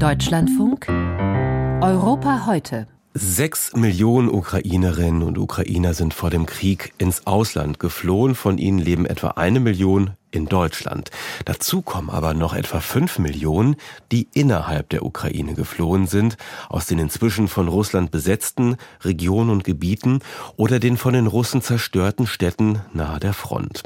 Deutschlandfunk Europa heute. Sechs Millionen Ukrainerinnen und Ukrainer sind vor dem Krieg ins Ausland geflohen. Von ihnen leben etwa eine Million in Deutschland. Dazu kommen aber noch etwa fünf Millionen, die innerhalb der Ukraine geflohen sind, aus den inzwischen von Russland besetzten Regionen und Gebieten oder den von den Russen zerstörten Städten nahe der Front.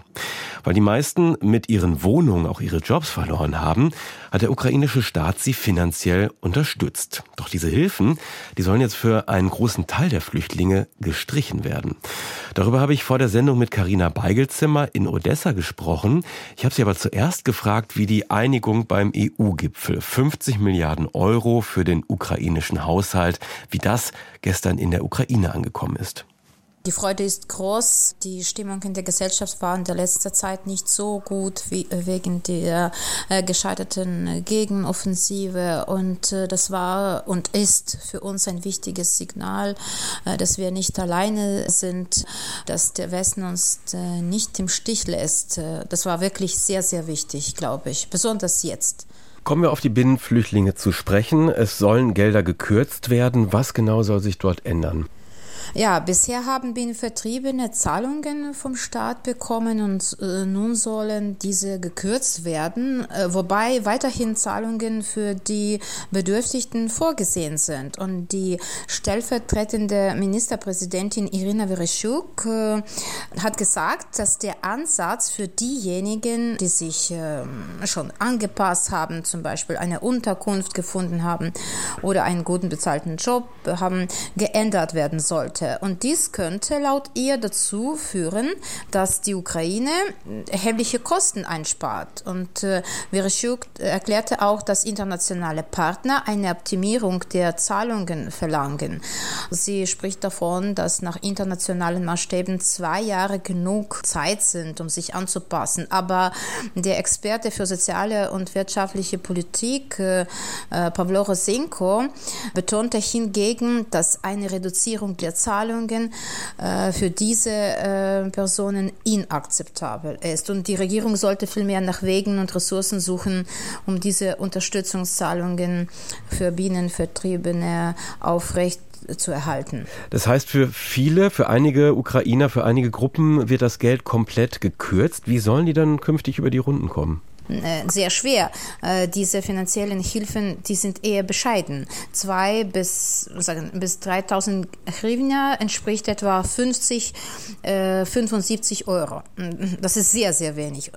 Weil die meisten mit ihren Wohnungen auch ihre Jobs verloren haben, hat der ukrainische Staat sie finanziell unterstützt. Doch diese Hilfen, die sollen jetzt für einen großen Teil der Flüchtlinge gestrichen werden. Darüber habe ich vor der Sendung mit Karina Beigelzimmer in Odessa gesprochen. Ich habe sie aber zuerst gefragt, wie die Einigung beim EU-Gipfel 50 Milliarden Euro für den ukrainischen Haushalt, wie das gestern in der Ukraine angekommen ist. Die Freude ist groß. Die Stimmung in der Gesellschaft war in der letzten Zeit nicht so gut wie wegen der äh, gescheiterten Gegenoffensive. Und äh, das war und ist für uns ein wichtiges Signal, äh, dass wir nicht alleine sind, dass der Westen uns nicht im Stich lässt. Das war wirklich sehr, sehr wichtig, glaube ich, besonders jetzt. Kommen wir auf die Binnenflüchtlinge zu sprechen. Es sollen Gelder gekürzt werden. Was genau soll sich dort ändern? Ja, bisher haben Binnenvertriebene Zahlungen vom Staat bekommen und äh, nun sollen diese gekürzt werden, äh, wobei weiterhin Zahlungen für die Bedürftigten vorgesehen sind. Und die stellvertretende Ministerpräsidentin Irina Vereshchuk äh, hat gesagt, dass der Ansatz für diejenigen, die sich ähm, schon angepasst haben, zum Beispiel eine Unterkunft gefunden haben oder einen guten bezahlten Job haben, geändert werden sollte könnte. Und dies könnte laut ihr dazu führen, dass die Ukraine erhebliche Kosten einspart. Und äh, Vereshchuk erklärte auch, dass internationale Partner eine Optimierung der Zahlungen verlangen. Sie spricht davon, dass nach internationalen Maßstäben zwei Jahre genug Zeit sind, um sich anzupassen. Aber der Experte für soziale und wirtschaftliche Politik, äh, äh Pavlo Rosenko, betonte hingegen, dass eine Reduzierung der Zahlungen äh, für diese äh, Personen inakzeptabel ist. Und die Regierung sollte vielmehr nach Wegen und Ressourcen suchen, um diese Unterstützungszahlungen für Bienenvertriebene aufrecht zu erhalten. Das heißt, für viele, für einige Ukrainer, für einige Gruppen wird das Geld komplett gekürzt. Wie sollen die dann künftig über die Runden kommen? Äh, sehr schwer. Äh, diese finanziellen Hilfen, die sind eher bescheiden. Zwei bis, sagen, bis 3000 Hryvnia entspricht etwa 50, 75 äh, Euro. Das ist sehr, sehr wenig.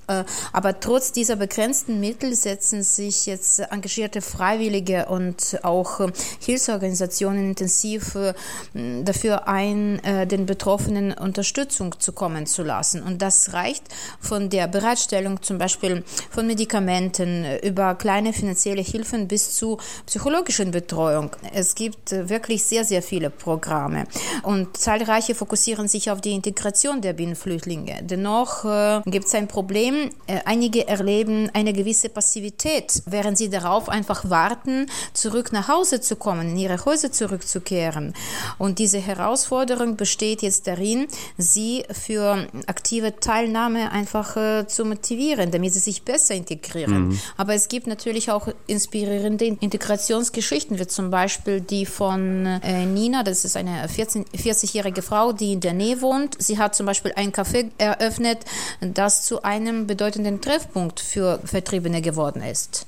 Aber trotz dieser begrenzten Mittel setzen sich jetzt engagierte Freiwillige und auch Hilfsorganisationen intensiv dafür ein, den Betroffenen Unterstützung zukommen zu lassen. Und das reicht von der Bereitstellung zum Beispiel von Medikamenten über kleine finanzielle Hilfen bis zu psychologischen Betreuung. Es gibt äh, wirklich sehr, sehr viele Programme und zahlreiche fokussieren sich auf die Integration der Binnenflüchtlinge. Dennoch äh, gibt es ein Problem. Äh, einige erleben eine gewisse Passivität, während sie darauf einfach warten, zurück nach Hause zu kommen, in ihre Häuser zurückzukehren. Und diese Herausforderung besteht jetzt darin, sie für aktive Teilnahme einfach zu motivieren, damit sie sich besser besser integrieren. Mhm. Aber es gibt natürlich auch inspirierende Integrationsgeschichten, wie zum Beispiel die von äh, Nina, das ist eine 40-jährige Frau, die in der Nähe wohnt. Sie hat zum Beispiel ein Café eröffnet, das zu einem bedeutenden Treffpunkt für Vertriebene geworden ist.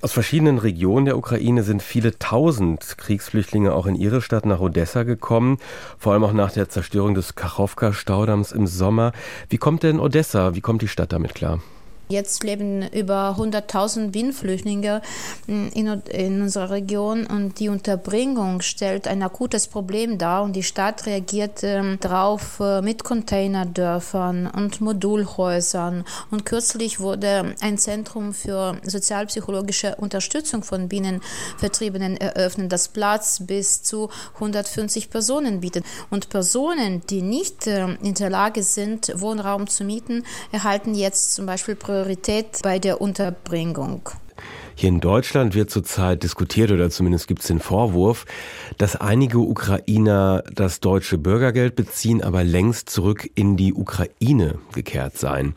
Aus verschiedenen Regionen der Ukraine sind viele tausend Kriegsflüchtlinge auch in ihre Stadt nach Odessa gekommen, vor allem auch nach der Zerstörung des Kachowka-Staudamms im Sommer. Wie kommt denn Odessa, wie kommt die Stadt damit klar? Jetzt leben über 100.000 Binnenflüchtlinge in, in unserer Region und die Unterbringung stellt ein akutes Problem dar und die Stadt reagiert ähm, darauf äh, mit Containerdörfern und Modulhäusern. Und kürzlich wurde ein Zentrum für sozialpsychologische Unterstützung von Binnenvertriebenen eröffnet, das Platz bis zu 150 Personen bietet. Und Personen, die nicht äh, in der Lage sind, Wohnraum zu mieten, erhalten jetzt zum Beispiel Priorität bei der Unterbringung. Hier in Deutschland wird zurzeit diskutiert oder zumindest gibt es den Vorwurf, dass einige Ukrainer das deutsche Bürgergeld beziehen, aber längst zurück in die Ukraine gekehrt seien.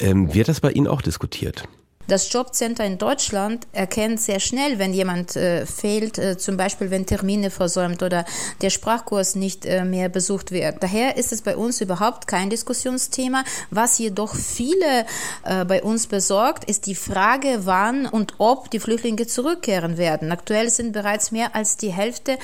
Ähm, wird das bei Ihnen auch diskutiert? Das Jobcenter in Deutschland erkennt sehr schnell, wenn jemand äh, fehlt, äh, zum Beispiel wenn Termine versäumt oder der Sprachkurs nicht äh, mehr besucht wird. Daher ist es bei uns überhaupt kein Diskussionsthema. Was jedoch viele äh, bei uns besorgt, ist die Frage, wann und ob die Flüchtlinge zurückkehren werden. Aktuell sind bereits mehr als die Hälfte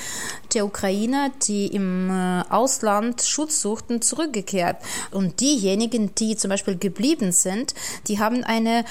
der Ukrainer, die im äh, Ausland Schutz suchten, zurückgekehrt. Und diejenigen, die zum Beispiel geblieben sind, die haben eine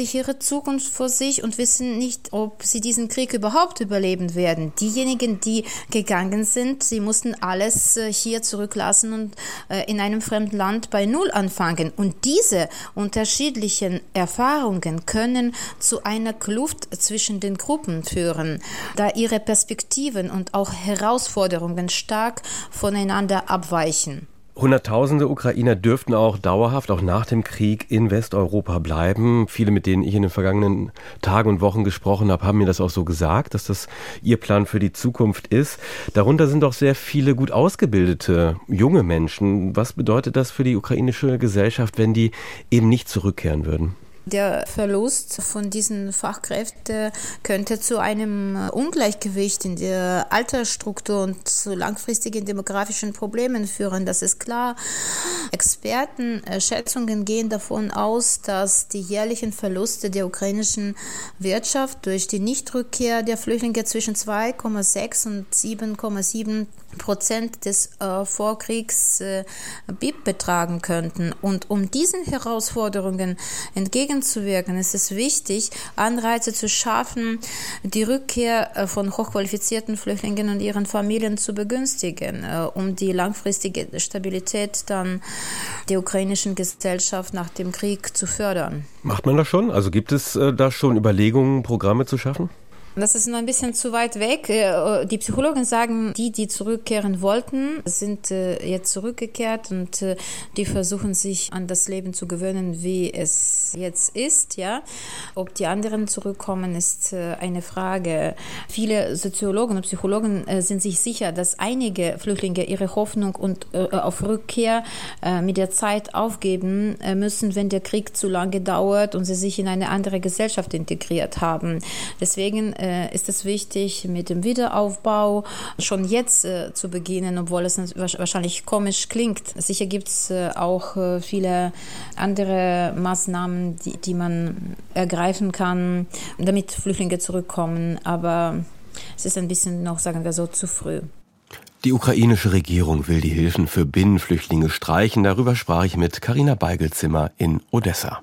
unsichere Zukunft vor sich und wissen nicht, ob sie diesen Krieg überhaupt überleben werden. Diejenigen, die gegangen sind, sie mussten alles äh, hier zurücklassen und äh, in einem fremden Land bei Null anfangen. Und diese unterschiedlichen Erfahrungen können zu einer Kluft zwischen den Gruppen führen, da ihre Perspektiven und auch Herausforderungen stark voneinander abweichen. Hunderttausende Ukrainer dürften auch dauerhaft, auch nach dem Krieg in Westeuropa bleiben. Viele, mit denen ich in den vergangenen Tagen und Wochen gesprochen habe, haben mir das auch so gesagt, dass das ihr Plan für die Zukunft ist. Darunter sind auch sehr viele gut ausgebildete junge Menschen. Was bedeutet das für die ukrainische Gesellschaft, wenn die eben nicht zurückkehren würden? Der Verlust von diesen Fachkräften könnte zu einem Ungleichgewicht in der Altersstruktur und zu langfristigen demografischen Problemen führen. Das ist klar. Expertenschätzungen gehen davon aus, dass die jährlichen Verluste der ukrainischen Wirtschaft durch die Nichtrückkehr der Flüchtlinge zwischen 2,6 und 7,7 Prozent des äh, Vorkriegs äh, BIP betragen könnten. Und um diesen Herausforderungen entgegenzuwirken, ist wichtig, Anreize zu schaffen, die Rückkehr äh, von hochqualifizierten Flüchtlingen und ihren Familien zu begünstigen, äh, um die langfristige Stabilität dann der ukrainischen Gesellschaft nach dem Krieg zu fördern. Macht man das schon? Also gibt es äh, da schon Überlegungen, Programme zu schaffen? Das ist noch ein bisschen zu weit weg. Äh, die Psychologen sagen, die, die zurückkehren wollten, sind äh, jetzt zurückgekehrt und äh, die versuchen sich an das Leben zu gewöhnen, wie es jetzt ist. Ja, ob die anderen zurückkommen, ist eine Frage. Viele Soziologen und Psychologen sind sich sicher, dass einige Flüchtlinge ihre Hoffnung und auf Rückkehr mit der Zeit aufgeben müssen, wenn der Krieg zu lange dauert und sie sich in eine andere Gesellschaft integriert haben. Deswegen äh, ist es wichtig, mit dem Wiederaufbau schon jetzt äh, zu beginnen, obwohl es wahrscheinlich komisch klingt. Sicher gibt es äh, auch äh, viele andere Maßnahmen, die, die man ergreifen kann, damit Flüchtlinge zurückkommen. Aber es ist ein bisschen noch, sagen wir so, zu früh. Die ukrainische Regierung will die Hilfen für Binnenflüchtlinge streichen. Darüber sprach ich mit Karina Beigelzimmer in Odessa.